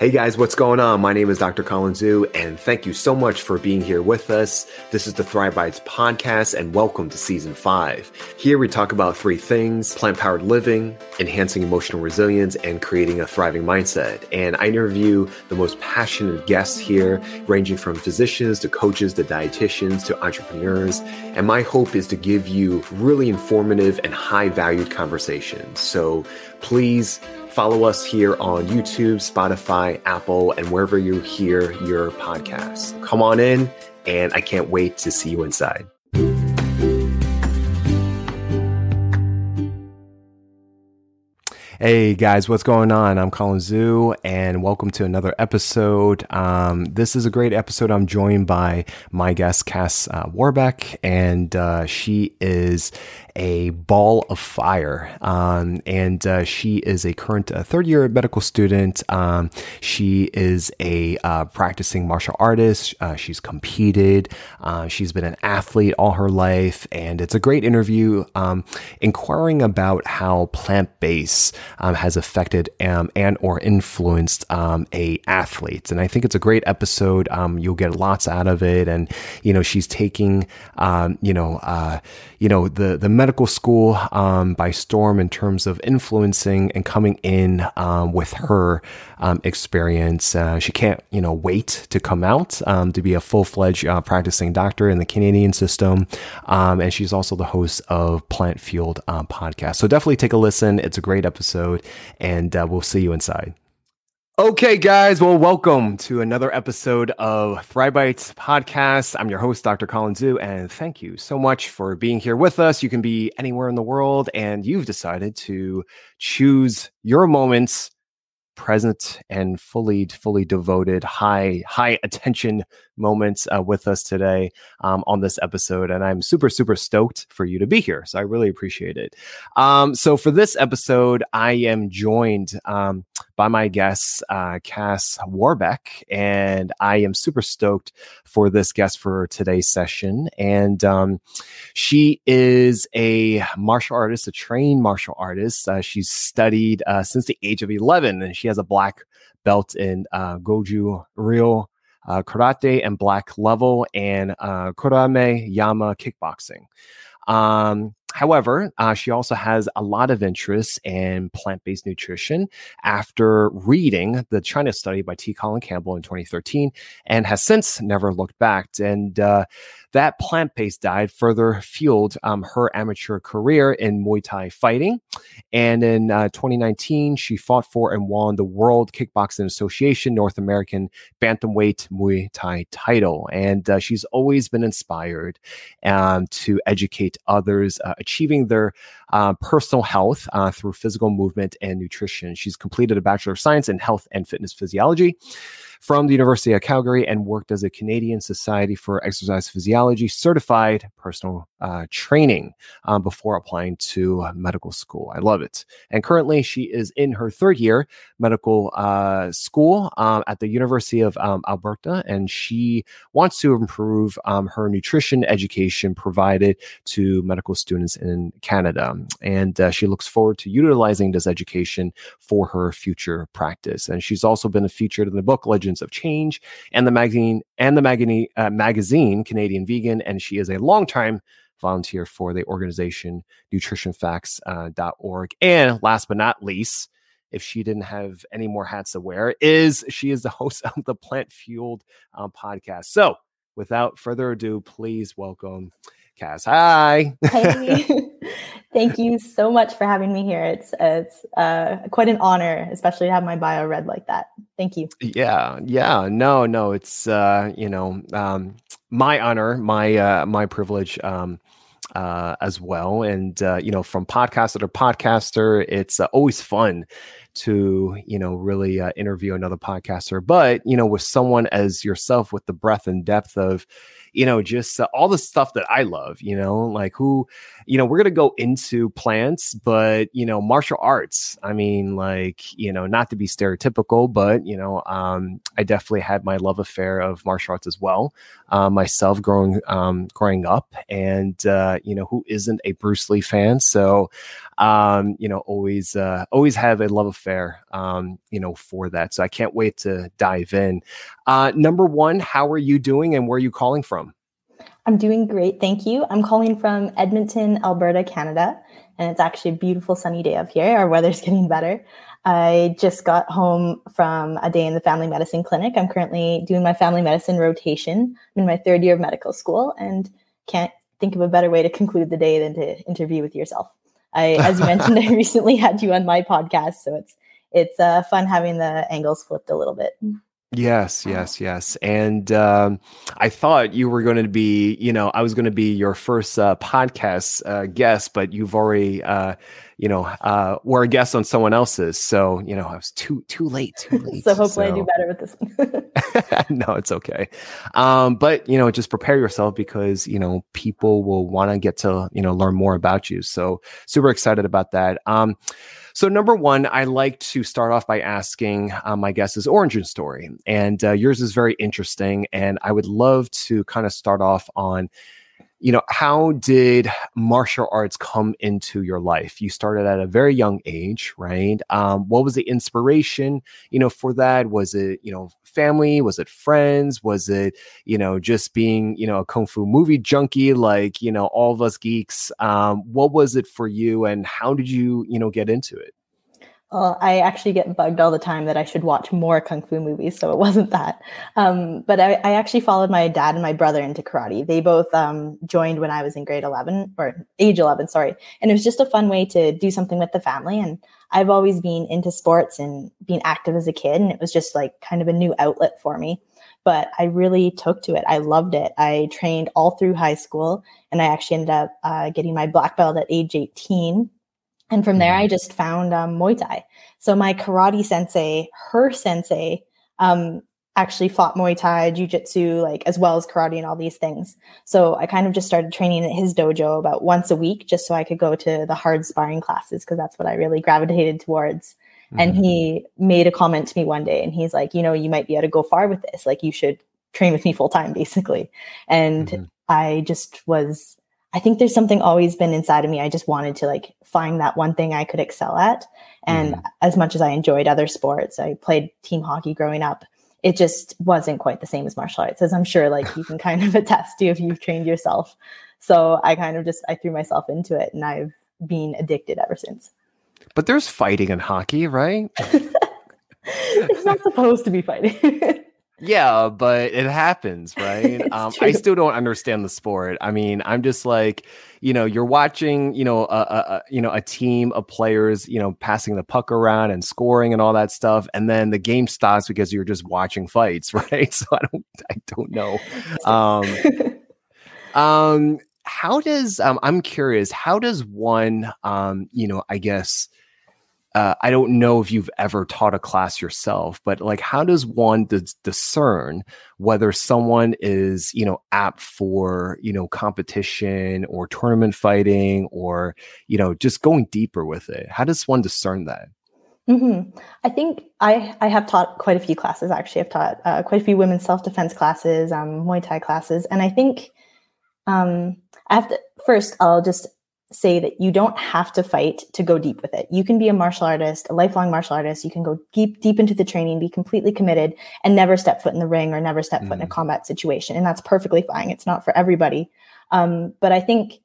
Hey guys, what's going on? My name is Dr. Colin Zhu, and thank you so much for being here with us. This is the Thrive Bites podcast, and welcome to season five. Here we talk about three things plant powered living, enhancing emotional resilience, and creating a thriving mindset. And I interview the most passionate guests here, ranging from physicians to coaches to dietitians to entrepreneurs. And my hope is to give you really informative and high valued conversations. So please Follow us here on YouTube, Spotify, Apple, and wherever you hear your podcasts. Come on in, and I can't wait to see you inside. Hey guys, what's going on? I'm Colin Zhu, and welcome to another episode. Um, this is a great episode. I'm joined by my guest, Cass uh, Warbeck, and uh, she is a ball of fire. Um, and uh, she is a current uh, third year medical student. Um, she is a uh, practicing martial artist. Uh, she's competed. Uh, she's been an athlete all her life. And it's a great interview um, inquiring about how plant based um, has affected um, and or influenced um, a athlete. And I think it's a great episode. you'll get lots out of it. And, you know, she's taking, you know, uh, you know, the, the medical school um, by storm in terms of influencing and coming in um, with her um, experience. Uh, she can't, you know, wait to come out um, to be a full fledged uh, practicing doctor in the Canadian system, um, and she's also the host of Plant Fueled um, podcast. So definitely take a listen. It's a great episode, and uh, we'll see you inside. Okay, guys. Well, welcome to another episode of Thrive Bites podcast. I'm your host, Dr. Colin Zhu, and thank you so much for being here with us. You can be anywhere in the world, and you've decided to choose your moments present and fully fully devoted high high attention moments uh, with us today um, on this episode and i'm super super stoked for you to be here so i really appreciate it. Um, so for this episode i am joined um, by my guest uh, cass warbeck and i am super stoked for this guest for today's session and um, she is a martial artist a trained martial artist. Uh, she's studied uh, since the age of 11 and she has a black belt in uh, Goju Ryu uh, Karate and Black Level and uh, Kurame Yama Kickboxing. Um, However, uh, she also has a lot of interest in plant based nutrition after reading the China study by T. Colin Campbell in 2013 and has since never looked back. And uh, that plant based diet further fueled um, her amateur career in Muay Thai fighting. And in uh, 2019, she fought for and won the World Kickboxing Association North American Bantamweight Muay Thai title. And uh, she's always been inspired um, to educate others, uh, achieving their uh, personal health uh, through physical movement and nutrition. She's completed a Bachelor of Science in Health and Fitness Physiology from the University of Calgary and worked as a Canadian Society for Exercise Physiology certified personal uh, training um, before applying to medical school. I love it. And currently, she is in her third year medical uh, school um, at the University of um, Alberta, and she wants to improve um, her nutrition education provided to medical students in Canada. And uh, she looks forward to utilizing this education for her future practice. And she's also been featured in the book Legends of Change and the magazine and the magazine, uh, magazine Canadian Vegan. And she is a longtime volunteer for the organization nutritionfacts.org. Uh, and last but not least, if she didn't have any more hats to wear, is she is the host of the Plant Fueled um, podcast. So, without further ado, please welcome Cass. Hi. Hey. Thank you so much for having me here. It's it's uh, quite an honor, especially to have my bio read like that. Thank you. Yeah, yeah. No, no. It's uh, you know um, my honor, my uh, my privilege. Um, uh, as well. And, uh, you know, from podcaster to podcaster, it's uh, always fun to you know really uh, interview another podcaster but you know with someone as yourself with the breadth and depth of you know just uh, all the stuff that i love you know like who you know we're gonna go into plants but you know martial arts i mean like you know not to be stereotypical but you know um, i definitely had my love affair of martial arts as well uh, myself growing um, growing up and uh, you know who isn't a bruce lee fan so um, you know always uh, always have a love affair, um, you know, for that. So I can't wait to dive in. Uh, number one, how are you doing and where are you calling from? I'm doing great. Thank you. I'm calling from Edmonton, Alberta, Canada. And it's actually a beautiful sunny day up here. Our weather's getting better. I just got home from a day in the family medicine clinic. I'm currently doing my family medicine rotation. I'm in my third year of medical school and can't think of a better way to conclude the day than to interview with yourself. I, as you mentioned, I recently had you on my podcast, so it's it's uh, fun having the angles flipped a little bit. Yes, yes, yes. And um, I thought you were going to be, you know, I was going to be your first uh, podcast uh, guest, but you've already, uh, you know, uh, were a guest on someone else's. So, you know, I was too too late. Too late. so hopefully so. I do better with this one. no, it's okay. Um, but you know, just prepare yourself because you know people will want to get to you know learn more about you. So super excited about that. Um, so, number one, I like to start off by asking uh, my guest's origin story. And uh, yours is very interesting. And I would love to kind of start off on, you know, how did martial arts come into your life? You started at a very young age, right? Um, what was the inspiration, you know, for that? Was it, you know, family? Was it friends? Was it, you know, just being, you know, a kung fu movie junkie like, you know, all of us geeks? Um, what was it for you and how did you, you know, get into it? Well, I actually get bugged all the time that I should watch more kung fu movies, so it wasn't that. Um, but I, I, actually followed my dad and my brother into karate. They both um, joined when I was in grade 11 or age 11, sorry. And it was just a fun way to do something with the family. And I've always been into sports and being active as a kid, and it was just like kind of a new outlet for me. But I really took to it. I loved it. I trained all through high school, and I actually ended up uh, getting my black belt at age 18 and from there, I mm-hmm. just found um, Muay Thai. So my karate sensei, her sensei, um, actually fought Muay Thai, Jiu Jitsu, like as well as karate and all these things. So I kind of just started training at his dojo about once a week, just so I could go to the hard sparring classes because that's what I really gravitated towards. Mm-hmm. And he made a comment to me one day, and he's like, you know, you might be able to go far with this. Like you should train with me full time, basically. And mm-hmm. I just was I think there's something always been inside of me. I just wanted to like find that one thing I could excel at. And mm. as much as I enjoyed other sports, I played team hockey growing up. It just wasn't quite the same as martial arts, as I'm sure like you can kind of attest to if you've trained yourself. So I kind of just I threw myself into it and I've been addicted ever since. But there's fighting in hockey, right? it's not supposed to be fighting. Yeah, but it happens, right? um, I still don't understand the sport. I mean, I'm just like, you know, you're watching, you know, a, a, you know a team of players, you know, passing the puck around and scoring and all that stuff, and then the game stops because you're just watching fights, right? So I don't, I don't know. Um, um, how does um, I'm curious, how does one, um, you know, I guess uh, I don't know if you've ever taught a class yourself, but like, how does one discern whether someone is, you know, apt for, you know, competition or tournament fighting or, you know, just going deeper with it? How does one discern that? Mm-hmm. I think I, I have taught quite a few classes. Actually, I've taught uh, quite a few women's self defense classes, um, Muay Thai classes, and I think um, I have to first. I'll just say that you don't have to fight to go deep with it. You can be a martial artist, a lifelong martial artist. You can go deep, deep into the training, be completely committed, and never step foot in the ring or never step mm. foot in a mm. combat situation. And that's perfectly fine. It's not for everybody. Um, but I think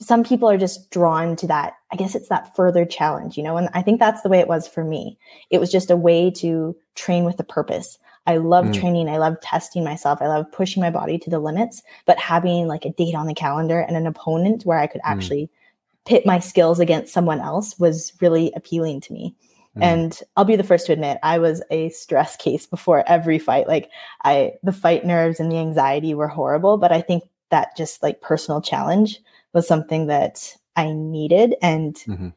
some people are just drawn to that. I guess it's that further challenge, you know, and I think that's the way it was for me. It was just a way to train with a purpose. I love mm. training. I love testing myself. I love pushing my body to the limits, but having like a date on the calendar and an opponent where I could mm. actually pit my skills against someone else was really appealing to me. Mm. And I'll be the first to admit I was a stress case before every fight. Like I the fight nerves and the anxiety were horrible, but I think that just like personal challenge was something that I needed and mm-hmm.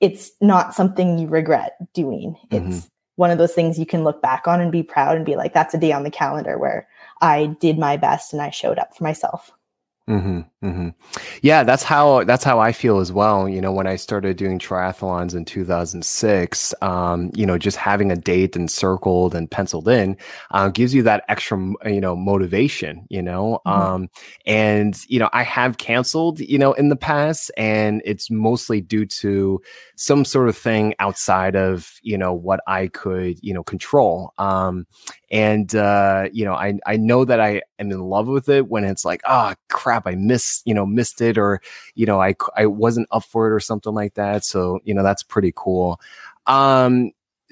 it's not something you regret doing. Mm-hmm. One of those things you can look back on and be proud and be like, that's a day on the calendar where I did my best and I showed up for myself. Mm-hmm, Mm-hmm. Yeah, that's how that's how I feel as well. You know, when I started doing triathlons in 2006, um, you know, just having a date and circled and penciled in uh, gives you that extra, you know, motivation. You know, mm-hmm. um, and you know, I have canceled, you know, in the past, and it's mostly due to some sort of thing outside of you know what I could you know control. Um, and uh, you know, I I know that I am in love with it when it's like, ah, oh, crap, I missed you know missed it, or you know, I I wasn't up for it or something like that. So you know, that's pretty cool. Um,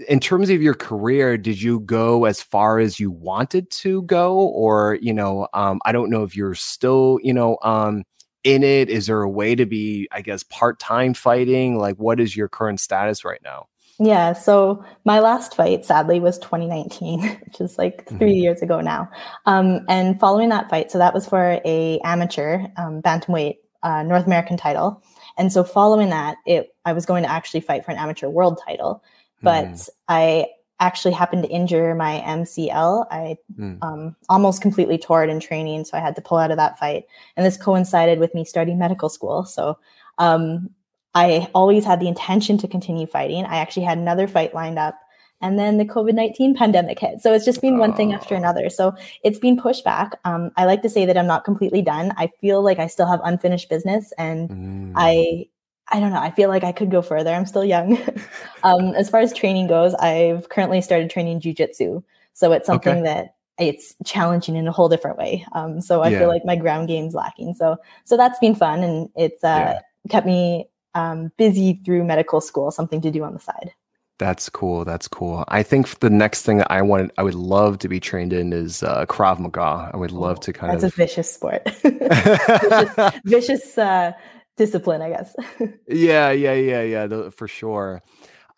in terms of your career, did you go as far as you wanted to go, or you know, um, I don't know if you're still you know um in it. Is there a way to be, I guess, part time fighting? Like, what is your current status right now? Yeah, so my last fight, sadly, was 2019, which is like 3 mm-hmm. years ago now. Um, and following that fight, so that was for a amateur um, bantamweight uh, North American title. And so following that, it I was going to actually fight for an amateur world title, but mm. I actually happened to injure my MCL. I mm. um, almost completely tore it in training, so I had to pull out of that fight. And this coincided with me starting medical school. So um, I always had the intention to continue fighting. I actually had another fight lined up. And then the COVID 19 pandemic hit. So it's just been one thing after another. So it's been pushed back. Um, I like to say that I'm not completely done. I feel like I still have unfinished business and mm. I I don't know. I feel like I could go further. I'm still young. um, as far as training goes, I've currently started training jujitsu. So it's something okay. that it's challenging in a whole different way. Um, so I yeah. feel like my ground game's lacking. So so that's been fun and it's uh, yeah. kept me um, busy through medical school, something to do on the side. That's cool. That's cool. I think the next thing that I want, I would love to be trained in is uh, Krav Maga. I would love to kind that's of. That's a vicious sport. vicious, vicious uh, discipline, I guess. yeah, yeah, yeah, yeah, for sure.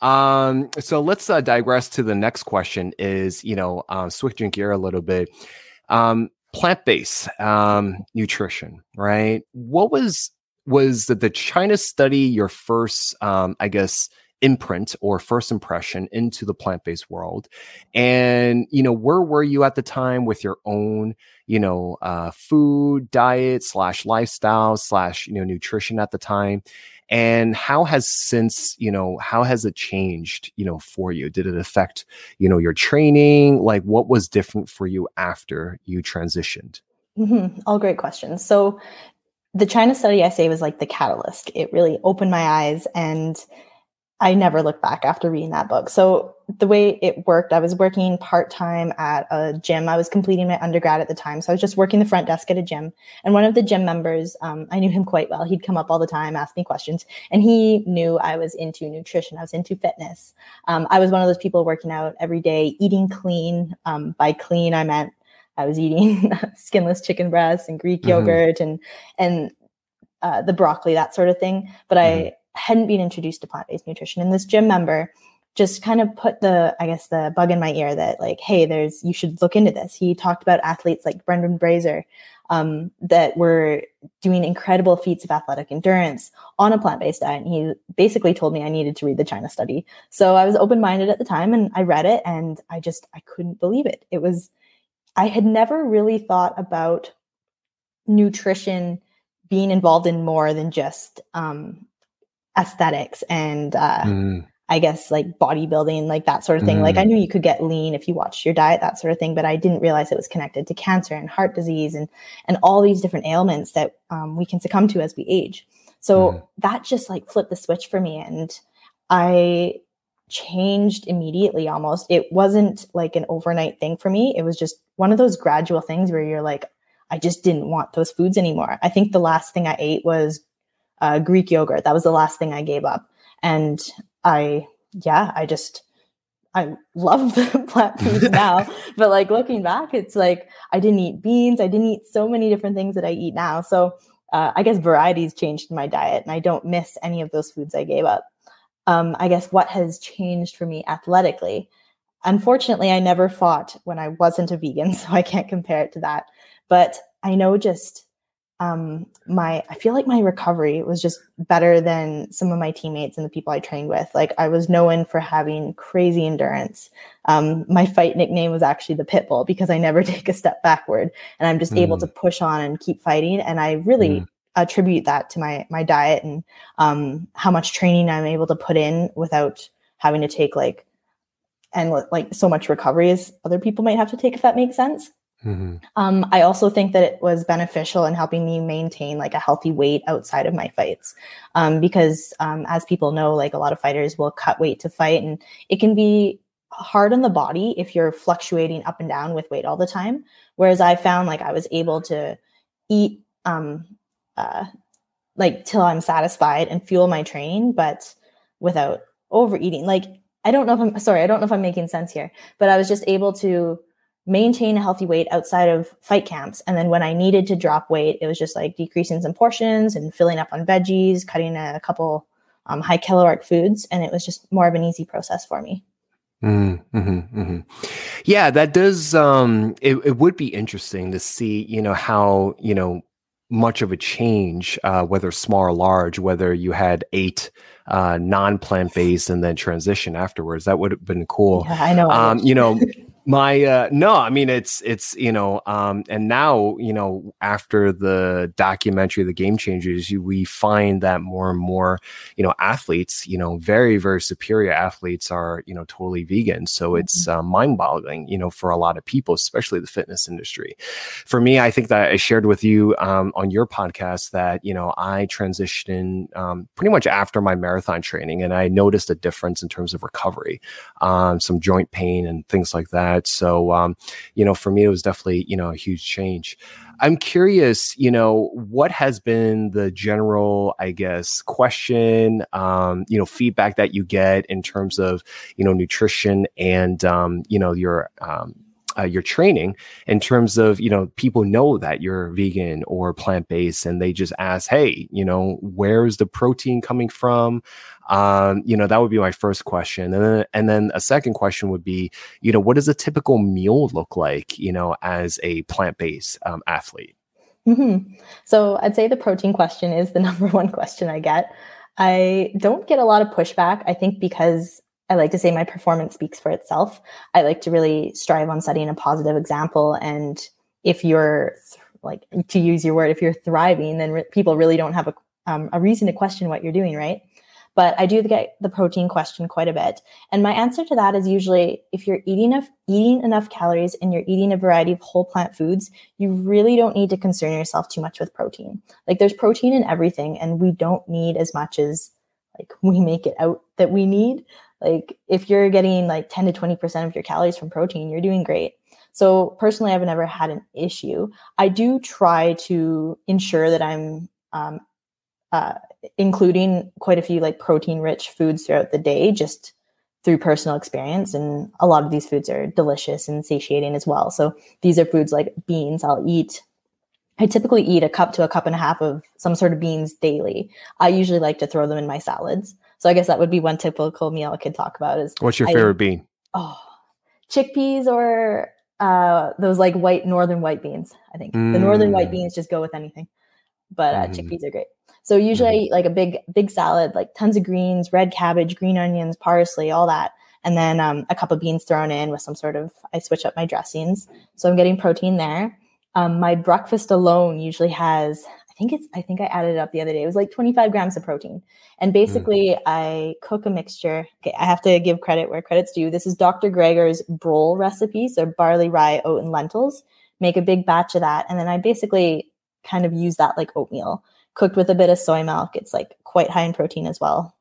Um, so let's uh, digress to the next question. Is you know, uh, switching gear a little bit. Um, plant-based um, nutrition, right? What was was that the China study your first, um, I guess, imprint or first impression into the plant-based world. And you know where were you at the time with your own you know uh, food diet slash lifestyle slash you know nutrition at the time? And how has since you know how has it changed you know for you? Did it affect you know your training? Like what was different for you after you transitioned? Mm-hmm. all great questions. So the China study I say was like the catalyst. It really opened my eyes and I never looked back after reading that book. So the way it worked, I was working part-time at a gym. I was completing my undergrad at the time. So I was just working the front desk at a gym. And one of the gym members, um, I knew him quite well. He'd come up all the time, ask me questions. And he knew I was into nutrition. I was into fitness. Um, I was one of those people working out every day, eating clean. Um, by clean, I meant I was eating skinless chicken breasts and Greek mm-hmm. yogurt and and uh, the broccoli, that sort of thing. But mm-hmm. I hadn't been introduced to plant based nutrition. And this gym member just kind of put the, I guess, the bug in my ear that like, hey, there's you should look into this. He talked about athletes like Brendan Brazier um, that were doing incredible feats of athletic endurance on a plant based diet. And he basically told me I needed to read the China study. So I was open minded at the time and I read it and I just I couldn't believe it. It was I had never really thought about nutrition being involved in more than just um, aesthetics and uh, mm. I guess like bodybuilding, like that sort of thing. Mm. Like I mm. knew you could get lean if you watched your diet, that sort of thing, but I didn't realize it was connected to cancer and heart disease and and all these different ailments that um, we can succumb to as we age. So mm. that just like flipped the switch for me, and I changed immediately almost. It wasn't like an overnight thing for me. It was just one of those gradual things where you're like, I just didn't want those foods anymore. I think the last thing I ate was uh, Greek yogurt. That was the last thing I gave up. And I, yeah, I just, I love the plant food now. but like looking back, it's like I didn't eat beans. I didn't eat so many different things that I eat now. So uh, I guess varieties changed my diet and I don't miss any of those foods I gave up. Um, I guess what has changed for me athletically Unfortunately, I never fought when I wasn't a vegan, so I can't compare it to that. But I know just um, my I feel like my recovery was just better than some of my teammates and the people I trained with. Like I was known for having crazy endurance. Um, my fight nickname was actually the pit bull because I never take a step backward and I'm just mm. able to push on and keep fighting. And I really mm. Attribute that to my my diet and um, how much training I'm able to put in without having to take like and like so much recovery as other people might have to take if that makes sense. Mm-hmm. Um, I also think that it was beneficial in helping me maintain like a healthy weight outside of my fights, um, because um, as people know, like a lot of fighters will cut weight to fight, and it can be hard on the body if you're fluctuating up and down with weight all the time. Whereas I found like I was able to eat um, uh, like till I'm satisfied and fuel my training, but without overeating. Like I don't know if I'm sorry, I don't know if I'm making sense here, but I was just able to maintain a healthy weight outside of fight camps. And then when I needed to drop weight, it was just like decreasing some portions and filling up on veggies, cutting a couple um, high caloric foods. And it was just more of an easy process for me. Mm-hmm, mm-hmm. Yeah, that does. Um, it, it would be interesting to see, you know, how, you know, much of a change, uh, whether small or large, whether you had eight uh, non plant based and then transition afterwards. That would have been cool. Yeah, I know. Um, you know, my uh no i mean it's it's you know um and now you know after the documentary the game changers you, we find that more and more you know athletes you know very very superior athletes are you know totally vegan. So mm-hmm. it's uh, mind-boggling you know for a lot of people especially the fitness industry. For me i think that i shared with you um, on your podcast that you know i transitioned um, pretty much after my marathon training and i noticed a difference in terms of recovery um, some joint pain and things like that that. So, um, you know, for me, it was definitely, you know, a huge change. I'm curious, you know, what has been the general, I guess, question, um, you know, feedback that you get in terms of, you know, nutrition and, um, you know, your, um, uh, your training in terms of you know people know that you're vegan or plant based and they just ask hey you know where's the protein coming from um, you know, that would be my first question. And then, and then a second question would be, you know, what does a typical meal look like, you know, as a plant based um, athlete? Mm-hmm. So I'd say the protein question is the number one question I get. I don't get a lot of pushback, I think, because I like to say my performance speaks for itself. I like to really strive on setting a positive example. And if you're like, to use your word, if you're thriving, then re- people really don't have a, um, a reason to question what you're doing, right? but I do get the protein question quite a bit. And my answer to that is usually if you're eating enough, eating enough calories and you're eating a variety of whole plant foods, you really don't need to concern yourself too much with protein. Like there's protein in everything and we don't need as much as like we make it out that we need. Like if you're getting like 10 to 20% of your calories from protein, you're doing great. So personally, I've never had an issue. I do try to ensure that I'm um, uh, including quite a few like protein rich foods throughout the day just through personal experience and a lot of these foods are delicious and satiating as well so these are foods like beans i'll eat i typically eat a cup to a cup and a half of some sort of beans daily i usually like to throw them in my salads so i guess that would be one typical meal i could talk about is what's your favorite bean oh chickpeas or uh, those like white northern white beans i think mm. the northern white mm. beans just go with anything but uh, mm. chickpeas are great so usually mm-hmm. I eat like a big big salad, like tons of greens, red cabbage, green onions, parsley, all that, and then um, a cup of beans thrown in with some sort of. I switch up my dressings, so I'm getting protein there. Um, my breakfast alone usually has. I think it's. I think I added it up the other day. It was like 25 grams of protein, and basically mm. I cook a mixture. Okay, I have to give credit where credit's due. This is Dr. Greger's Brol recipe, so barley, rye, oat, and lentils. Make a big batch of that, and then I basically kind of use that like oatmeal cooked with a bit of soy milk. It's like quite high in protein as well.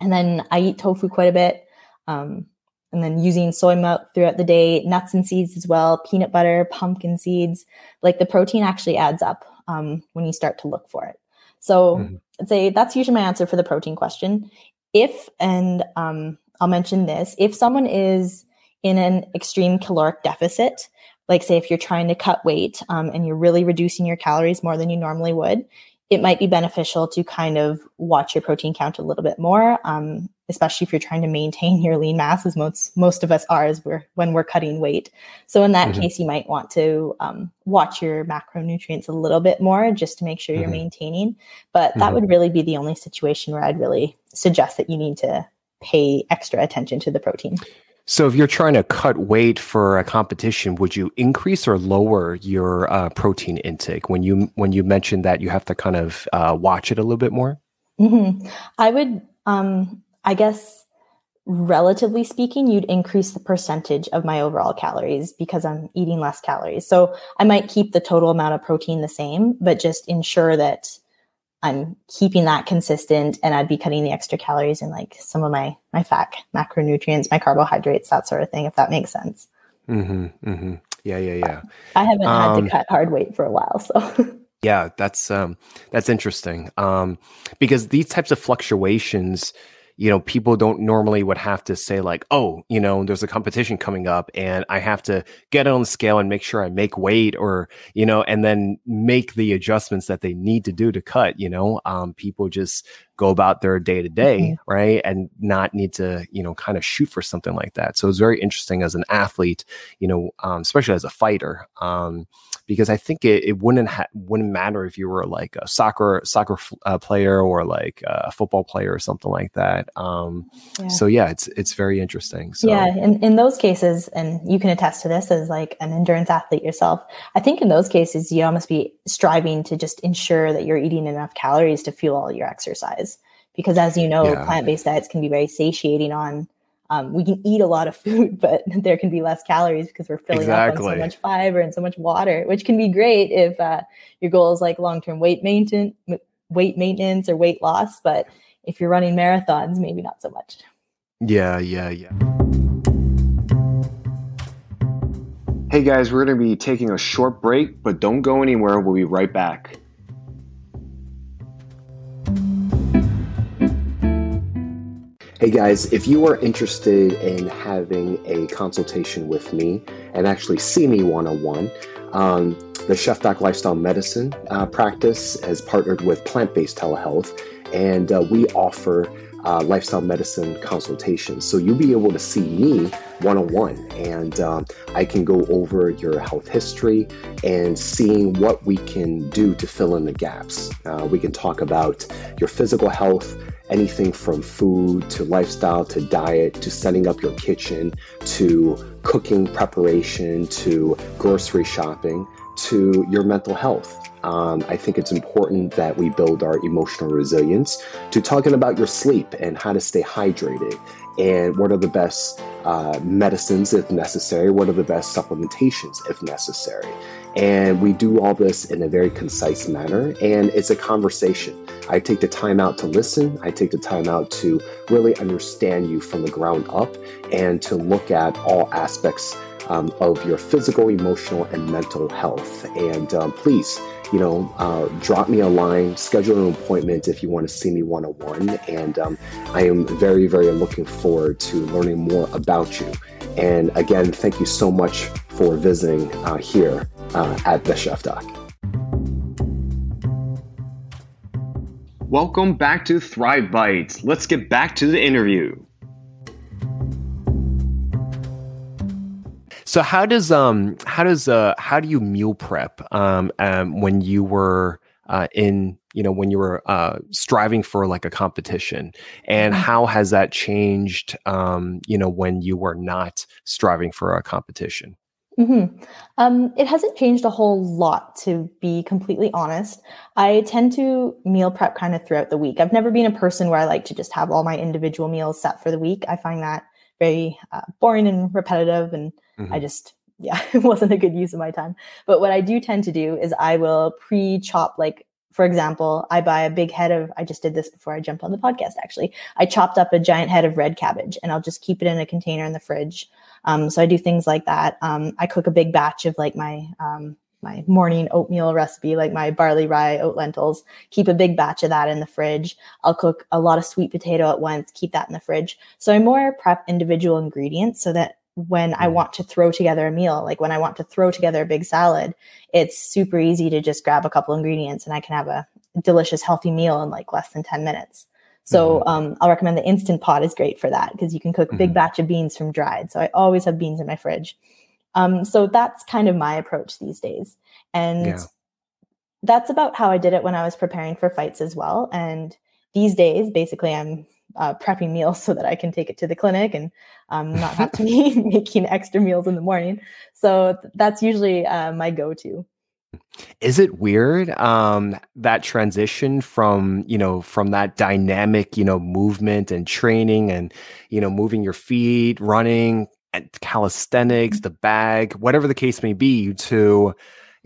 And then I eat tofu quite a bit. Um, and then using soy milk throughout the day, nuts and seeds as well, peanut butter, pumpkin seeds. Like the protein actually adds up um, when you start to look for it. So mm-hmm. I'd say that's usually my answer for the protein question. If, and um, I'll mention this, if someone is in an extreme caloric deficit, like say if you're trying to cut weight um, and you're really reducing your calories more than you normally would, it might be beneficial to kind of watch your protein count a little bit more, um, especially if you're trying to maintain your lean mass, as most most of us are as we're when we're cutting weight. So in that mm-hmm. case, you might want to um, watch your macronutrients a little bit more just to make sure you're mm-hmm. maintaining. But that mm-hmm. would really be the only situation where I'd really suggest that you need to pay extra attention to the protein. So, if you're trying to cut weight for a competition, would you increase or lower your uh, protein intake when you when you mentioned that you have to kind of uh, watch it a little bit more? Mm-hmm. I would, um, I guess, relatively speaking, you'd increase the percentage of my overall calories because I'm eating less calories. So I might keep the total amount of protein the same, but just ensure that I'm keeping that consistent and I'd be cutting the extra calories in like some of my my fat macronutrients, my carbohydrates, that sort of thing, if that makes sense. Mm-hmm, mm-hmm. Yeah, yeah, yeah. I haven't um, had to um, cut hard weight for a while, so yeah, that's um that's interesting. Um because these types of fluctuations you know, people don't normally would have to say like, oh, you know, there's a competition coming up and I have to get on the scale and make sure I make weight or, you know, and then make the adjustments that they need to do to cut, you know, um, people just go about their day to day, right? And not need to, you know, kind of shoot for something like that. So it's very interesting as an athlete, you know, um, especially as a fighter, um, because I think it, it wouldn't ha- wouldn't matter if you were like a soccer soccer uh, player or like a football player or something like that. Um, yeah. So yeah, it's it's very interesting. So. Yeah, in in those cases, and you can attest to this as like an endurance athlete yourself. I think in those cases, you almost be striving to just ensure that you're eating enough calories to fuel all your exercise. Because as you know, yeah. plant based diets can be very satiating on um, we can eat a lot of food, but there can be less calories because we're filling exactly. up on so much fiber and so much water, which can be great if uh, your goal is like long term weight maintenance, weight maintenance or weight loss. But if you're running marathons, maybe not so much. Yeah, yeah, yeah. Hey guys, we're going to be taking a short break, but don't go anywhere. We'll be right back. Hey guys, if you are interested in having a consultation with me and actually see me one on one, the Chef Doc Lifestyle Medicine uh, practice has partnered with Plant Based Telehealth, and uh, we offer uh, lifestyle medicine consultations. So you'll be able to see me one on one, and um, I can go over your health history and seeing what we can do to fill in the gaps. Uh, we can talk about your physical health anything from food to lifestyle to diet to setting up your kitchen to cooking preparation to grocery shopping to your mental health. Um, I think it's important that we build our emotional resilience to talking about your sleep and how to stay hydrated and what are the best uh, medicines if necessary, what are the best supplementations if necessary. And we do all this in a very concise manner, and it's a conversation. I take the time out to listen, I take the time out to really understand you from the ground up and to look at all aspects um, of your physical, emotional, and mental health. And um, please, you know, uh, drop me a line, schedule an appointment if you want to see me one on one. And um, I am very, very looking forward to learning more about you. And again, thank you so much for visiting uh, here uh, at the Chef Doc. Welcome back to Thrive Bites. Let's get back to the interview. So how does um how does uh how do you meal prep um, um when you were uh, in you know when you were uh, striving for like a competition and mm-hmm. how has that changed um, you know when you were not striving for a competition Mm-hmm. Um, it hasn't changed a whole lot, to be completely honest. I tend to meal prep kind of throughout the week. I've never been a person where I like to just have all my individual meals set for the week. I find that very uh, boring and repetitive, and mm-hmm. I just yeah, it wasn't a good use of my time. But what I do tend to do is I will pre-chop like for example, I buy a big head of, I just did this before I jumped on the podcast actually. I chopped up a giant head of red cabbage and I'll just keep it in a container in the fridge. Um, so I do things like that. Um, I cook a big batch of like my, um, my morning oatmeal recipe, like my barley rye oat lentils, keep a big batch of that in the fridge. I'll cook a lot of sweet potato at once, keep that in the fridge. So I more prep individual ingredients so that when I mm. want to throw together a meal, like when I want to throw together a big salad, it's super easy to just grab a couple ingredients and I can have a delicious, healthy meal in like less than 10 minutes. So mm-hmm. um, I'll recommend the Instant Pot is great for that because you can cook mm-hmm. big batch of beans from dried. So I always have beans in my fridge. Um, so that's kind of my approach these days. And yeah. that's about how I did it when I was preparing for fights as well. And these days, basically, I'm uh, prepping meals so that I can take it to the clinic and um, not have to be making extra meals in the morning. So that's usually uh, my go-to. Is it weird um, that transition from you know from that dynamic you know movement and training and you know moving your feet, running, and calisthenics, the bag, whatever the case may be, to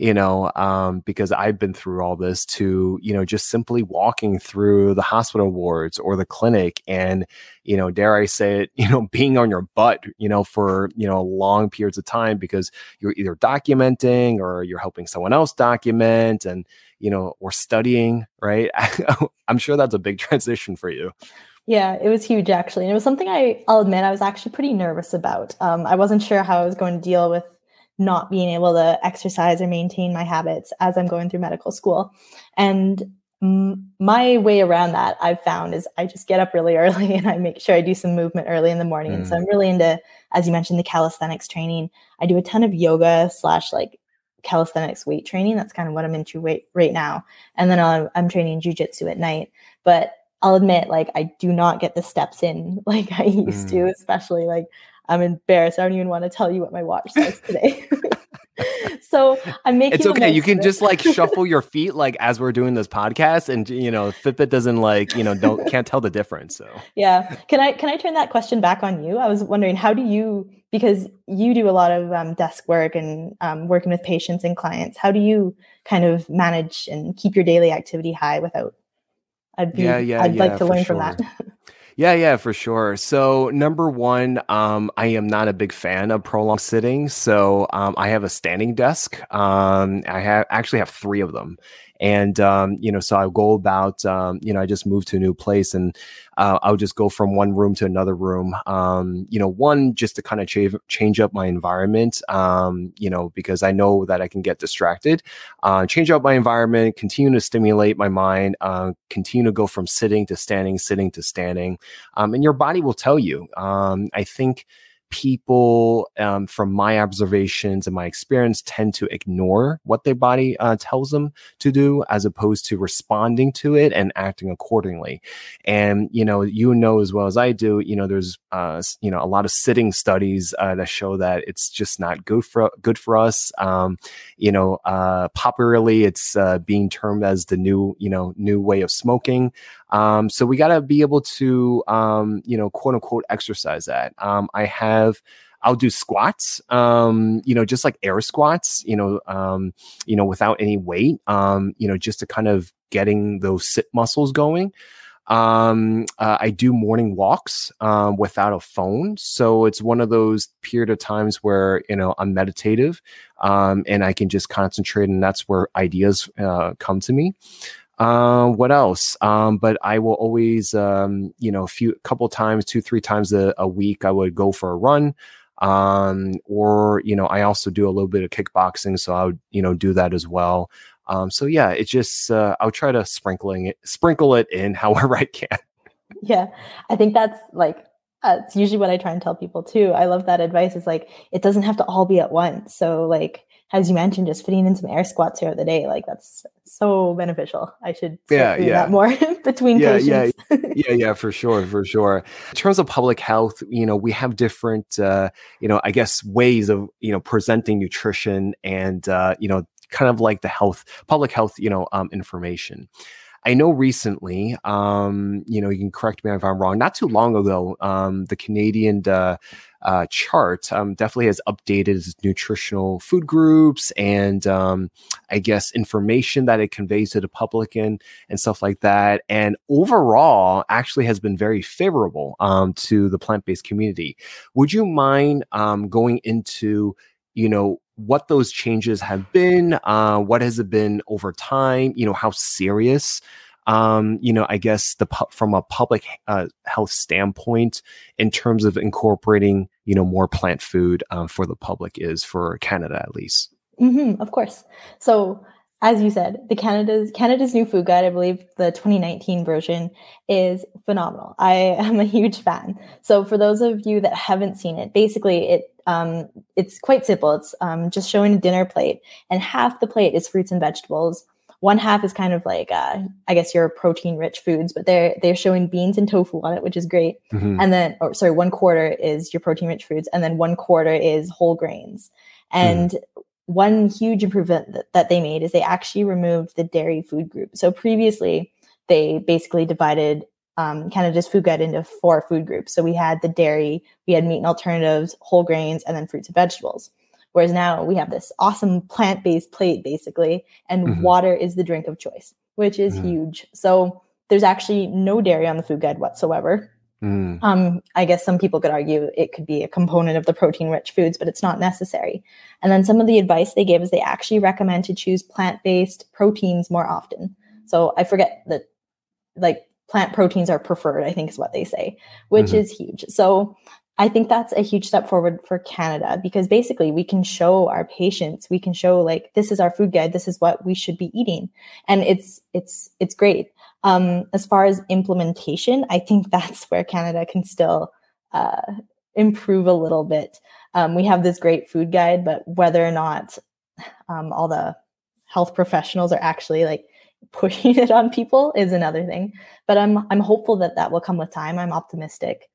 you know, um, because I've been through all this to, you know, just simply walking through the hospital wards or the clinic and, you know, dare I say it, you know, being on your butt, you know, for, you know, long periods of time because you're either documenting or you're helping someone else document and, you know, or studying, right? I'm sure that's a big transition for you. Yeah, it was huge actually. And it was something I, I'll admit I was actually pretty nervous about. Um, I wasn't sure how I was going to deal with not being able to exercise or maintain my habits as I'm going through medical school. And my way around that I've found is I just get up really early and I make sure I do some movement early in the morning. Mm. So I'm really into, as you mentioned, the calisthenics training. I do a ton of yoga slash like calisthenics weight training. That's kind of what I'm into right, right now. And then I'm, I'm training jujitsu at night. But I'll admit, like, I do not get the steps in like I used mm. to, especially like I'm embarrassed. I don't even want to tell you what my watch says today. so I'm making. It's okay. You can just like shuffle your feet like as we're doing this podcast, and you know, Fitbit doesn't like you know don't can't tell the difference. So yeah, can I can I turn that question back on you? I was wondering how do you because you do a lot of um, desk work and um, working with patients and clients. How do you kind of manage and keep your daily activity high without? I'd be. Yeah, yeah, I'd yeah, like to learn sure. from that. Yeah, yeah, for sure. So number one, um, I am not a big fan of prolonged sitting. So um, I have a standing desk. Um, I have actually have three of them, and um, you know, so I go about, um, you know, I just moved to a new place, and uh, I'll just go from one room to another room. Um, you know, one just to kind of change change up my environment. Um, you know, because I know that I can get distracted. Uh, change up my environment, continue to stimulate my mind, uh, continue to go from sitting to standing, sitting to standing, um, and your body will tell you. Um, I think people, um, from my observations and my experience, tend to ignore what their body uh, tells them to do as opposed to responding to it and acting accordingly. And, you know, you know as well as I do, you know, there's, uh, you know, a lot of sitting studies uh, that show that it's just not good for, good for us. Um, you know, uh, popularly, it's uh, being termed as the new, you know, new way of smoking. Um, so we got to be able to, um, you know, quote unquote, exercise that. Um, I have. I'll do squats, um, you know, just like air squats, you know, um, you know, without any weight, um, you know, just to kind of getting those sit muscles going. Um, uh, I do morning walks um, without a phone, so it's one of those period of times where you know I'm meditative, um, and I can just concentrate, and that's where ideas uh, come to me. Uh, what else? Um, but I will always, um, you know, a few, couple times, two, three times a, a week, I would go for a run. Um, or, you know, I also do a little bit of kickboxing. So I would, you know, do that as well. Um, so yeah, it just, uh, I'll try to sprinkling it, sprinkle it in however I can. Yeah. I think that's like, uh, it's usually what I try and tell people too. I love that advice. It's like, it doesn't have to all be at once. So like, as you mentioned, just fitting in some air squats throughout the day, like that's so beneficial. I should yeah, yeah. that more between yeah, patients. Yeah, yeah, yeah, for sure, for sure. In terms of public health, you know, we have different, uh, you know, I guess ways of, you know, presenting nutrition and, uh, you know, kind of like the health, public health, you know, um, information. I know recently, um, you know, you can correct me if I'm wrong. Not too long ago, um, the Canadian uh, uh, chart um, definitely has updated its nutritional food groups and um, I guess information that it conveys to the public and, and stuff like that. And overall, actually has been very favorable um, to the plant based community. Would you mind um, going into you know what those changes have been uh, what has it been over time you know how serious um, you know i guess the from a public uh, health standpoint in terms of incorporating you know more plant food uh, for the public is for canada at least mm-hmm, of course so as you said, the Canada's Canada's new food guide, I believe the 2019 version is phenomenal. I am a huge fan. So for those of you that haven't seen it, basically it um, it's quite simple. It's um, just showing a dinner plate, and half the plate is fruits and vegetables. one half is kind of like uh, I guess your protein rich foods, but they're they're showing beans and tofu on it, which is great. Mm-hmm. And then, or sorry, one quarter is your protein rich foods, and then one quarter is whole grains. And mm. one huge improvement that, that they made is they actually removed the dairy food group. So previously, they basically divided um, Canada's food guide into four food groups. So we had the dairy, we had meat and alternatives, whole grains, and then fruits and vegetables. Whereas now we have this awesome plant based plate basically, and mm-hmm. water is the drink of choice, which is mm-hmm. huge. So there's actually no dairy on the food guide whatsoever. Mm. Um, I guess some people could argue it could be a component of the protein rich foods, but it's not necessary. And then some of the advice they gave is they actually recommend to choose plant based proteins more often. So I forget that like plant proteins are preferred, I think is what they say, which mm-hmm. is huge. So I think that's a huge step forward for Canada because basically we can show our patients, we can show like this is our food guide, this is what we should be eating, and it's it's it's great. Um, as far as implementation, I think that's where Canada can still uh, improve a little bit. Um, we have this great food guide, but whether or not um, all the health professionals are actually like pushing it on people is another thing. But I'm I'm hopeful that that will come with time. I'm optimistic.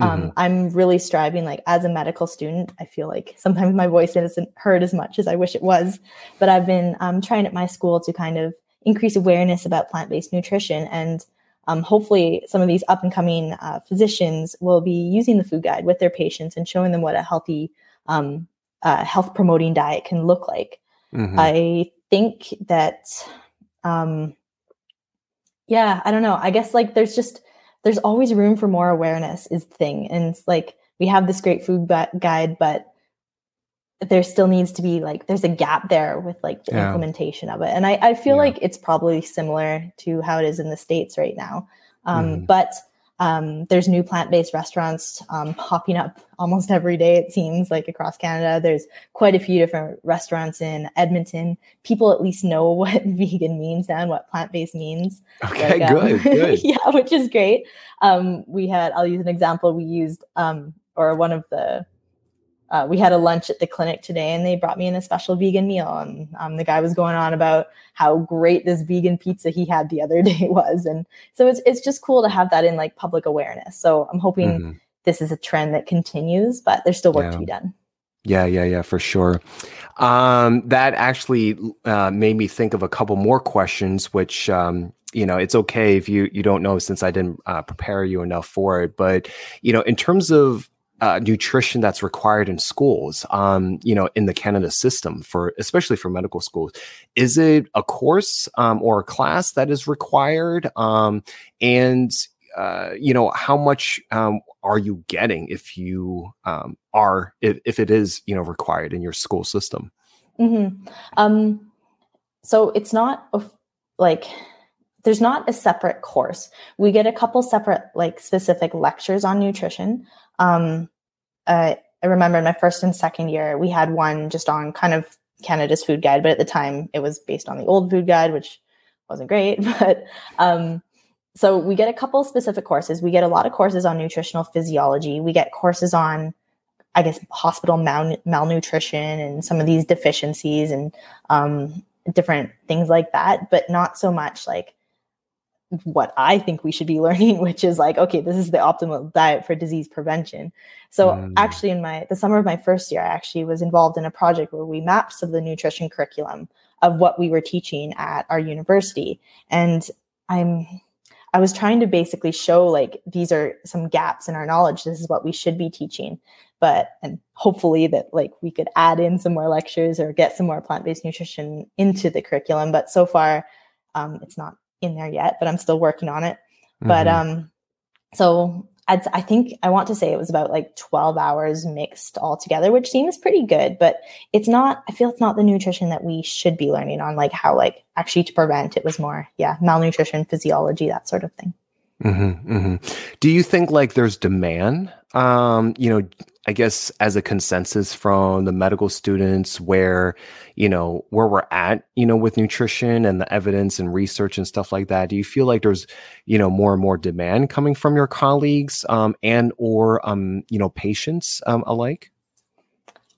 Um, mm-hmm. Um, I'm really striving, like as a medical student, I feel like sometimes my voice isn't heard as much as I wish it was. But I've been um, trying at my school to kind of increase awareness about plant based nutrition. And um, hopefully, some of these up and coming uh, physicians will be using the food guide with their patients and showing them what a healthy, um, uh, health promoting diet can look like. Mm-hmm. I think that, um, yeah, I don't know. I guess like there's just, there's always room for more awareness is the thing. And it's like we have this great food guide, but there still needs to be like there's a gap there with like the yeah. implementation of it. And I, I feel yeah. like it's probably similar to how it is in the States right now. Um, mm. but um, there's new plant-based restaurants um, popping up almost every day. It seems like across Canada, there's quite a few different restaurants in Edmonton. People at least know what vegan means now and what plant-based means. Okay, like, um, good, good. yeah, which is great. Um, we had, I'll use an example. We used, um, or one of the uh, we had a lunch at the clinic today and they brought me in a special vegan meal and um, the guy was going on about how great this vegan pizza he had the other day was and so it's, it's just cool to have that in like public awareness so i'm hoping mm-hmm. this is a trend that continues but there's still work yeah. to be done yeah, yeah, yeah, for sure. Um, that actually uh, made me think of a couple more questions, which um, you know, it's okay if you you don't know since I didn't uh, prepare you enough for it. But you know, in terms of uh, nutrition that's required in schools, um, you know, in the Canada system for, especially for medical schools. Is it a course um, or a class that is required? Um, and, uh, you know, how much um, are you getting if you um, are, if, if it is, you know, required in your school system? Mm-hmm. Um, so it's not like, there's not a separate course. We get a couple separate, like specific lectures on nutrition. Um, uh, I remember in my first and second year, we had one just on kind of Canada's food guide, but at the time it was based on the old food guide, which wasn't great. But um, so we get a couple specific courses. We get a lot of courses on nutritional physiology. We get courses on, I guess, hospital mal- malnutrition and some of these deficiencies and um, different things like that, but not so much like what I think we should be learning, which is like, okay, this is the optimal diet for disease prevention. So mm. actually in my the summer of my first year, I actually was involved in a project where we mapped some of the nutrition curriculum of what we were teaching at our university. And I'm I was trying to basically show like these are some gaps in our knowledge. This is what we should be teaching. But and hopefully that like we could add in some more lectures or get some more plant-based nutrition into the curriculum. But so far um, it's not in there yet, but I'm still working on it. Mm-hmm. But um, so I'd, I think I want to say it was about like 12 hours mixed all together, which seems pretty good, but it's not, I feel it's not the nutrition that we should be learning on, like how, like actually to prevent it was more, yeah, malnutrition, physiology, that sort of thing. Mm-hmm, mm-hmm. Do you think like there's demand? Um, you know, I guess as a consensus from the medical students where, you know, where we're at, you know, with nutrition and the evidence and research and stuff like that. Do you feel like there's, you know, more and more demand coming from your colleagues um, and or um, you know, patients um, alike?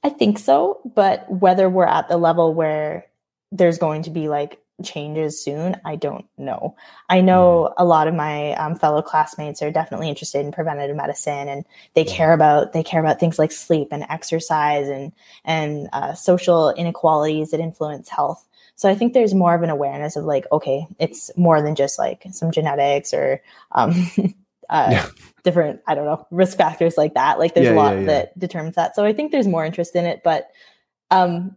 I think so, but whether we're at the level where there's going to be like changes soon, I don't know. I know mm-hmm. a lot of my um, fellow classmates are definitely interested in preventative medicine, and they care about they care about things like sleep and exercise and and uh, social inequalities that influence health. So I think there's more of an awareness of like, okay, it's more than just like some genetics or um, uh, yeah. different, I don't know, risk factors like that. Like there's yeah, a lot yeah, that determines that. So I think there's more interest in it, but um,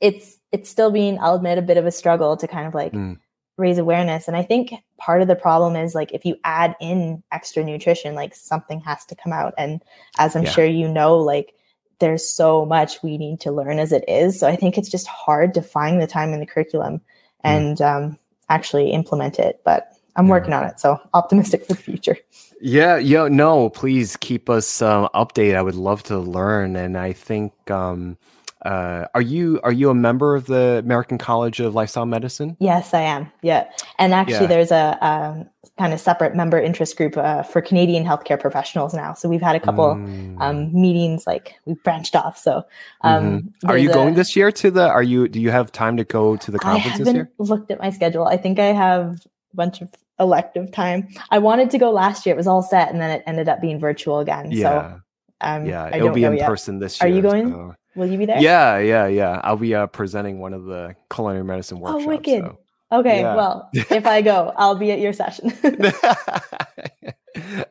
it's it's still being, I'll admit, a bit of a struggle to kind of like mm. raise awareness. And I think part of the problem is like if you add in extra nutrition, like something has to come out. And as I'm sure you know, like there's so much we need to learn as it is. So I think it's just hard to find the time in the curriculum mm. and mm. um, actually implement it. But I'm yeah. working on it, so optimistic for the future. Yeah, yeah, no, please keep us uh, updated. I would love to learn, and I think um, uh, are you are you a member of the American College of Lifestyle Medicine? Yes, I am. Yeah, and actually, yeah. there's a, a, kind of separate member interest group uh, for Canadian healthcare professionals now. So we've had a couple mm. um, meetings, like we've branched off. So, um, mm-hmm. are you going this year to the? Are you? Do you have time to go to the conference this year? Looked at my schedule. I think I have a bunch of elective time. I wanted to go last year; it was all set, and then it ended up being virtual again. Yeah. So, um, yeah, it'll be in yet. person this year. Are you going? So. Will you be there? Yeah, yeah, yeah. I'll be uh, presenting one of the culinary medicine oh, workshops. Oh, wicked. So. Okay, yeah. well, if I go, I'll be at your session.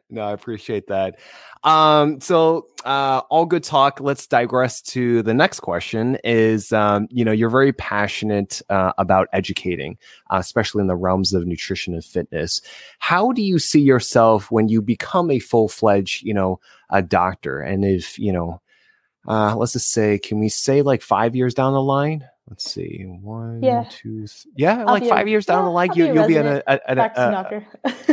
no, I appreciate that. Um, so uh, all good talk. Let's digress to the next question. Is um, you know you're very passionate uh, about educating, uh, especially in the realms of nutrition and fitness. How do you see yourself when you become a full fledged you know a doctor? And if you know uh, let's just say, can we say like five years down the line? Let's see, one, yeah. two, th- yeah, I'll like five a, years down yeah, the line, you, will be in a, a, a, a doctor.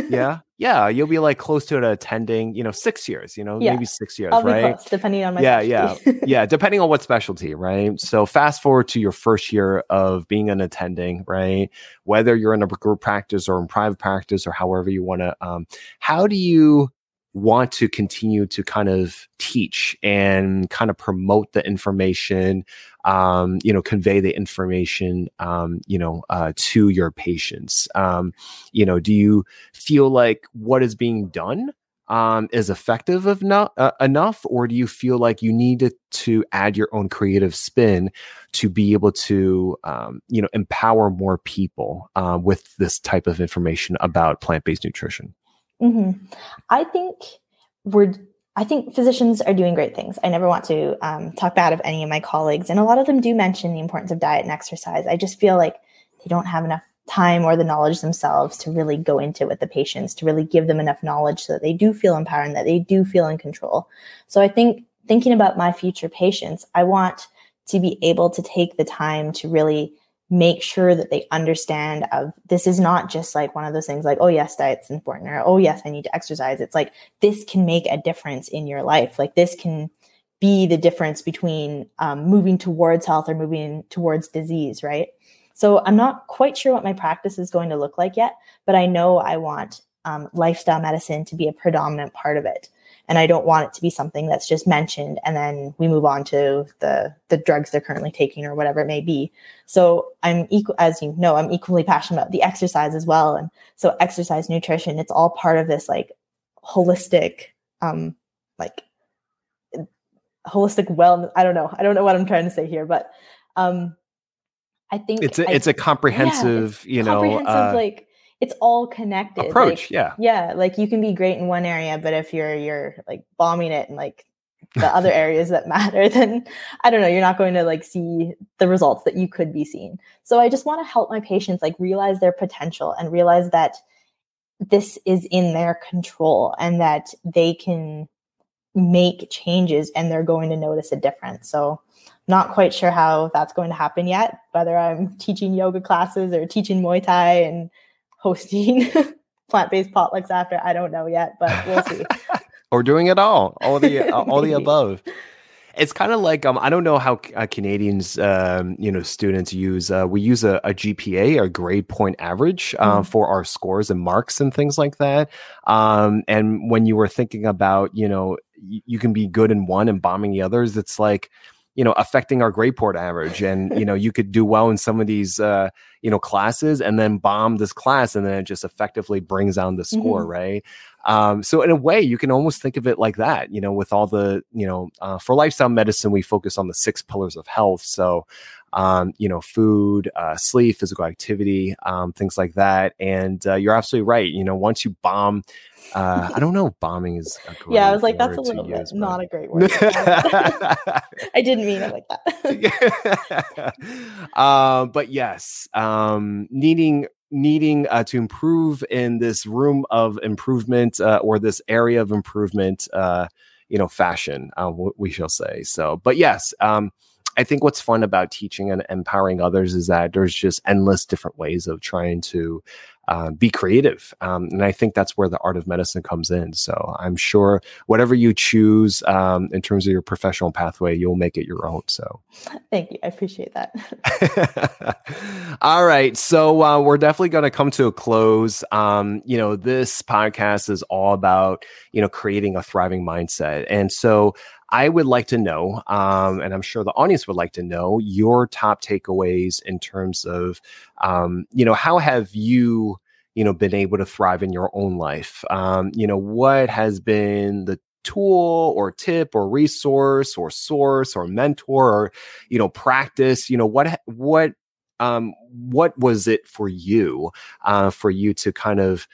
yeah, yeah, you'll be like close to it attending, you know, six years, you know, yeah. maybe six years, I'll right? Close, depending on my yeah, specialty. yeah, yeah, depending on what specialty, right? So fast forward to your first year of being an attending, right? Whether you're in a group practice or in private practice or however you want to, um, how do you want to continue to kind of teach and kind of promote the information um, you know convey the information um, you know uh, to your patients. Um, you know do you feel like what is being done um, is effective of not, uh, enough? Or do you feel like you need to add your own creative spin to be able to um, you know empower more people uh, with this type of information about plant-based nutrition Mm-hmm. I think we're I think physicians are doing great things. I never want to um, talk bad of any of my colleagues, and a lot of them do mention the importance of diet and exercise. I just feel like they don't have enough time or the knowledge themselves to really go into it with the patients, to really give them enough knowledge so that they do feel empowered and that they do feel in control. So I think thinking about my future patients, I want to be able to take the time to really make sure that they understand of this is not just like one of those things like oh yes diet's important or oh yes i need to exercise. It's like this can make a difference in your life. Like this can be the difference between um, moving towards health or moving towards disease right? So i'm not quite sure what my practice is going to look like yet but i know i want um, lifestyle medicine to be a predominant part of it and I don't want it to be something that's just mentioned and then we move on to the the drugs they're currently taking or whatever it may be. So I'm equal as you know, I'm equally passionate about the exercise as well. And so exercise nutrition, it's all part of this like holistic um like holistic wellness. I don't know. I don't know what I'm trying to say here, but um I think it's a I, it's a comprehensive, yeah, it's you know, comprehensive, uh, like it's all connected approach like, yeah. yeah like you can be great in one area but if you're you're like bombing it and like the other areas that matter then i don't know you're not going to like see the results that you could be seeing. So i just want to help my patients like realize their potential and realize that this is in their control and that they can make changes and they're going to notice a difference. So not quite sure how that's going to happen yet whether i'm teaching yoga classes or teaching muay thai and hosting plant-based potlucks after. I don't know yet, but we'll see. or doing it all, all the all the above. It's kind of like um, I don't know how uh, Canadians, um, you know, students use. Uh, we use a, a, GPA, a grade point average, uh, mm. for our scores and marks and things like that. Um, and when you were thinking about, you know, you can be good in one and bombing the others, it's like you know affecting our grade point average. And you know you could do well in some of these uh you know classes and then bomb this class and then it just effectively brings down the score mm-hmm. right? Um so in a way you can almost think of it like that you know with all the you know uh, for lifestyle medicine we focus on the six pillars of health. So um, you know, food, uh, sleep, physical activity, um, things like that. And uh, you're absolutely right. You know, once you bomb, uh, I don't know bombing is. yeah, I was like, that's a little bit use, not a great word. I didn't mean it like that. uh, but yes, um, needing needing uh, to improve in this room of improvement uh, or this area of improvement, uh, you know, fashion, uh, we shall say. So, but yes, um, I think what's fun about teaching and empowering others is that there's just endless different ways of trying to uh, be creative. Um, and I think that's where the art of medicine comes in. So I'm sure whatever you choose um, in terms of your professional pathway, you'll make it your own. So thank you. I appreciate that. All right. So uh, we're definitely going to come to a close. Um, you know, this podcast is all about, you know, creating a thriving mindset. And so I would like to know, um, and I'm sure the audience would like to know, your top takeaways in terms of, um, you know, how have you, you know, been able to thrive in your own life? Um, you know, what has been the tool or tip or resource or source or mentor or you know practice you know what what um what was it for you uh for you to kind of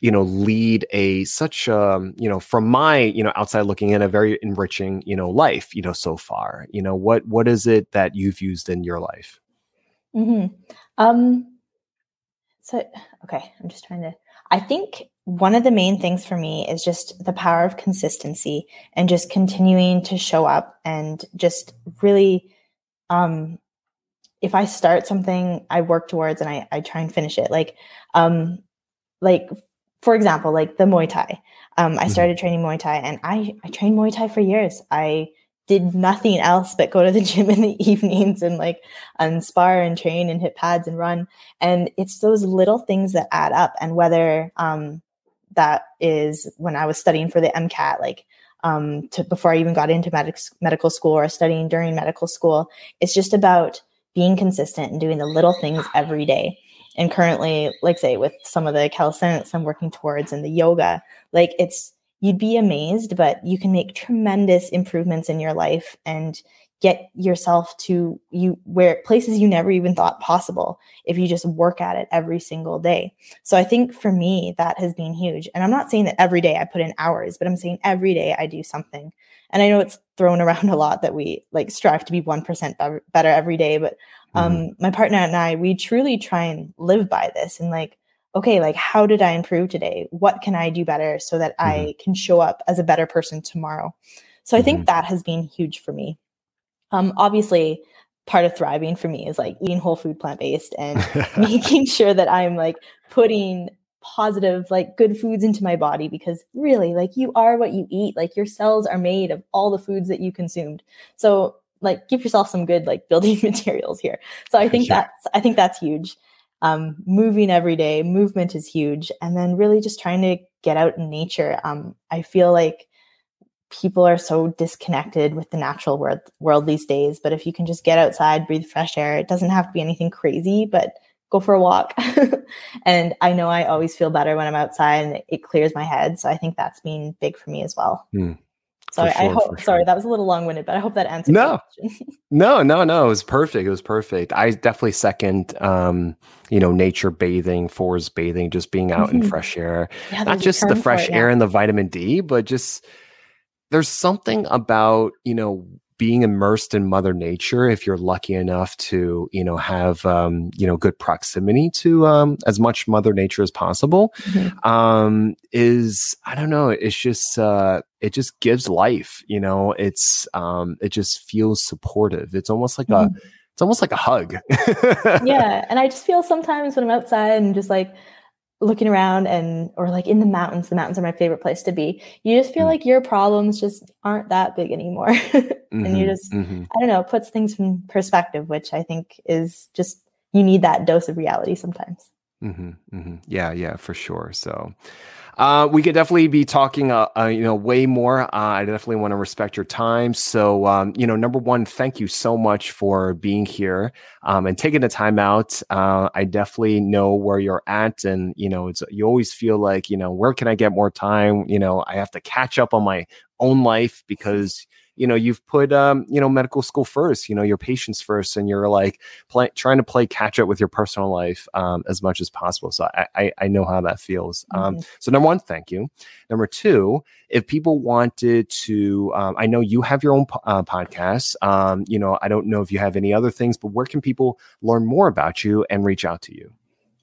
you know lead a such um you know from my you know outside looking in a very enriching you know life you know so far. You know what what is it that you've used in your life? Mm-hmm. um so okay i'm just trying to i think one of the main things for me is just the power of consistency and just continuing to show up and just really um if i start something i work towards and i i try and finish it. Like um like for example, like the Muay Thai. Um, I mm-hmm. started training Muay Thai and I, I trained Muay Thai for years. I did nothing else but go to the gym in the evenings and like unspar and train and hit pads and run. And it's those little things that add up. And whether um, that is when I was studying for the MCAT, like um, to, before I even got into medic- medical school or studying during medical school, it's just about being consistent and doing the little things every day and currently like say with some of the calisthenics i'm working towards and the yoga like it's you'd be amazed but you can make tremendous improvements in your life and get yourself to you where places you never even thought possible if you just work at it every single day. So i think for me that has been huge. And i'm not saying that every day i put in hours but i'm saying every day i do something. And i know it's thrown around a lot that we like strive to be 1% better every day but um, mm-hmm. my partner and I, we truly try and live by this and like, okay, like how did I improve today? What can I do better so that mm-hmm. I can show up as a better person tomorrow? So I think mm-hmm. that has been huge for me. Um, obviously, part of thriving for me is like eating whole food, plant based, and making sure that I'm like putting positive, like good foods into my body because really, like you are what you eat. Like your cells are made of all the foods that you consumed. So like give yourself some good like building materials here. So I think sure. that's I think that's huge. Um, moving every day, movement is huge, and then really just trying to get out in nature. Um, I feel like people are so disconnected with the natural world world these days. But if you can just get outside, breathe fresh air, it doesn't have to be anything crazy, but go for a walk. and I know I always feel better when I'm outside and it, clears my head. So I think that's been big for me as well. Mm. Sorry, sure, I hope. Sure. Sorry, that was a little long-winded, but I hope that answered. No, no, no, no. It was perfect. It was perfect. I definitely second, um, you know, nature bathing, forest bathing, just being out mm-hmm. in fresh air. Yeah, Not just the fresh it, air and the vitamin D, but just there's something about you know being immersed in mother nature if you're lucky enough to you know have um, you know good proximity to um, as much mother nature as possible mm-hmm. um, is i don't know it's just uh, it just gives life you know it's um, it just feels supportive it's almost like mm-hmm. a it's almost like a hug yeah and i just feel sometimes when i'm outside and just like looking around and or like in the mountains the mountains are my favorite place to be you just feel mm like your problems just aren't that big anymore mm-hmm, and you just mm-hmm. i don't know puts things in perspective which i think is just you need that dose of reality sometimes Mm-hmm, mm-hmm. Yeah, yeah, for sure. So, uh, we could definitely be talking, uh, uh, you know, way more. Uh, I definitely want to respect your time. So, um, you know, number one, thank you so much for being here um, and taking the time out. Uh, I definitely know where you're at, and you know, it's you always feel like, you know, where can I get more time? You know, I have to catch up on my own life because you know you've put um, you know medical school first you know your patients first and you're like play, trying to play catch up with your personal life um, as much as possible. So I, I, I know how that feels. Um, mm-hmm. um, so number one thank you. Number two if people wanted to um, i know you have your own uh, podcast. Um, you know i don't know if you have any other things but where can people learn more about you and reach out to you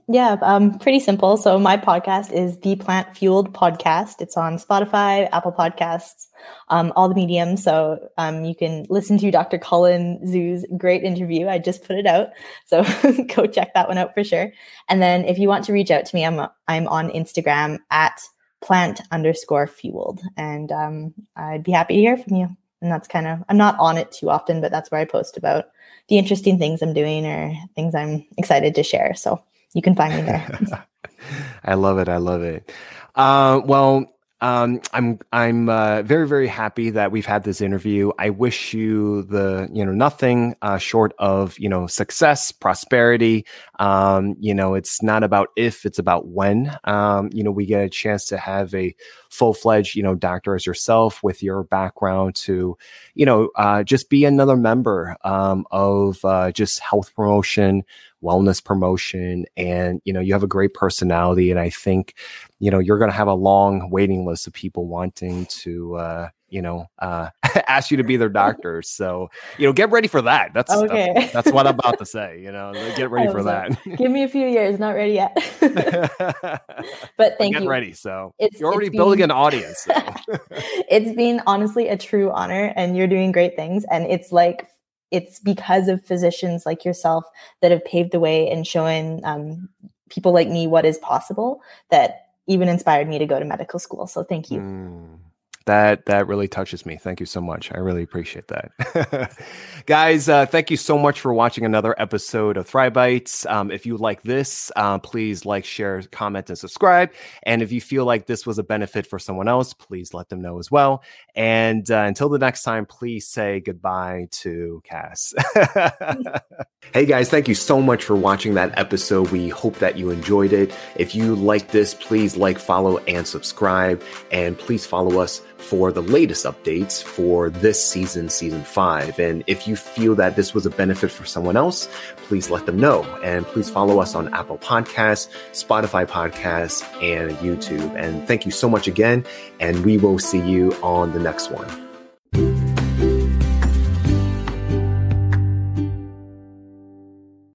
yeah, um, pretty simple. So my podcast is the Plant Fueled Podcast. It's on Spotify, Apple Podcasts, um, all the mediums. So um, you can listen to Dr. Colin Zhu's great interview. I just put it out, so go check that one out for sure. And then if you want to reach out to me, I'm I'm on Instagram at plant underscore fueled, and um, I'd be happy to hear from you. And that's kind of I'm not on it too often, but that's where I post about the interesting things I'm doing or things I'm excited to share. So you can find me there. I love it. I love it. Uh, well, um, I'm I'm uh, very very happy that we've had this interview. I wish you the you know nothing uh, short of you know success, prosperity. Um, you know, it's not about if, it's about when. Um, you know, we get a chance to have a full fledged you know doctor as yourself with your background to you know uh, just be another member um, of uh, just health promotion wellness promotion and you know you have a great personality and i think you know you're going to have a long waiting list of people wanting to uh you know uh ask you to be their doctor so you know get ready for that that's okay that's, that's what i'm about to say you know get ready for that give me a few years not ready yet but thank get you ready so it's, you're already building been, an audience so. it's been honestly a true honor and you're doing great things and it's like it's because of physicians like yourself that have paved the way and shown um, people like me what is possible that even inspired me to go to medical school. So thank you. Mm that that really touches me. Thank you so much. I really appreciate that. Guys uh, thank you so much for watching another episode of thrive bites. Um, if you like this uh, please like share comment and subscribe. And if you feel like this was a benefit for someone else please let them know as well. And uh, until the next time please say goodbye to cass. Hey guys thank you so much for watching that episode. We hope that you enjoyed it. If you like this please like follow and subscribe. And please follow us for the latest updates for this season, season five. And if you feel that this was a benefit for someone else, please let them know. And please follow us on Apple Podcasts, Spotify Podcasts, and YouTube. And thank you so much again. And we will see you on the next one.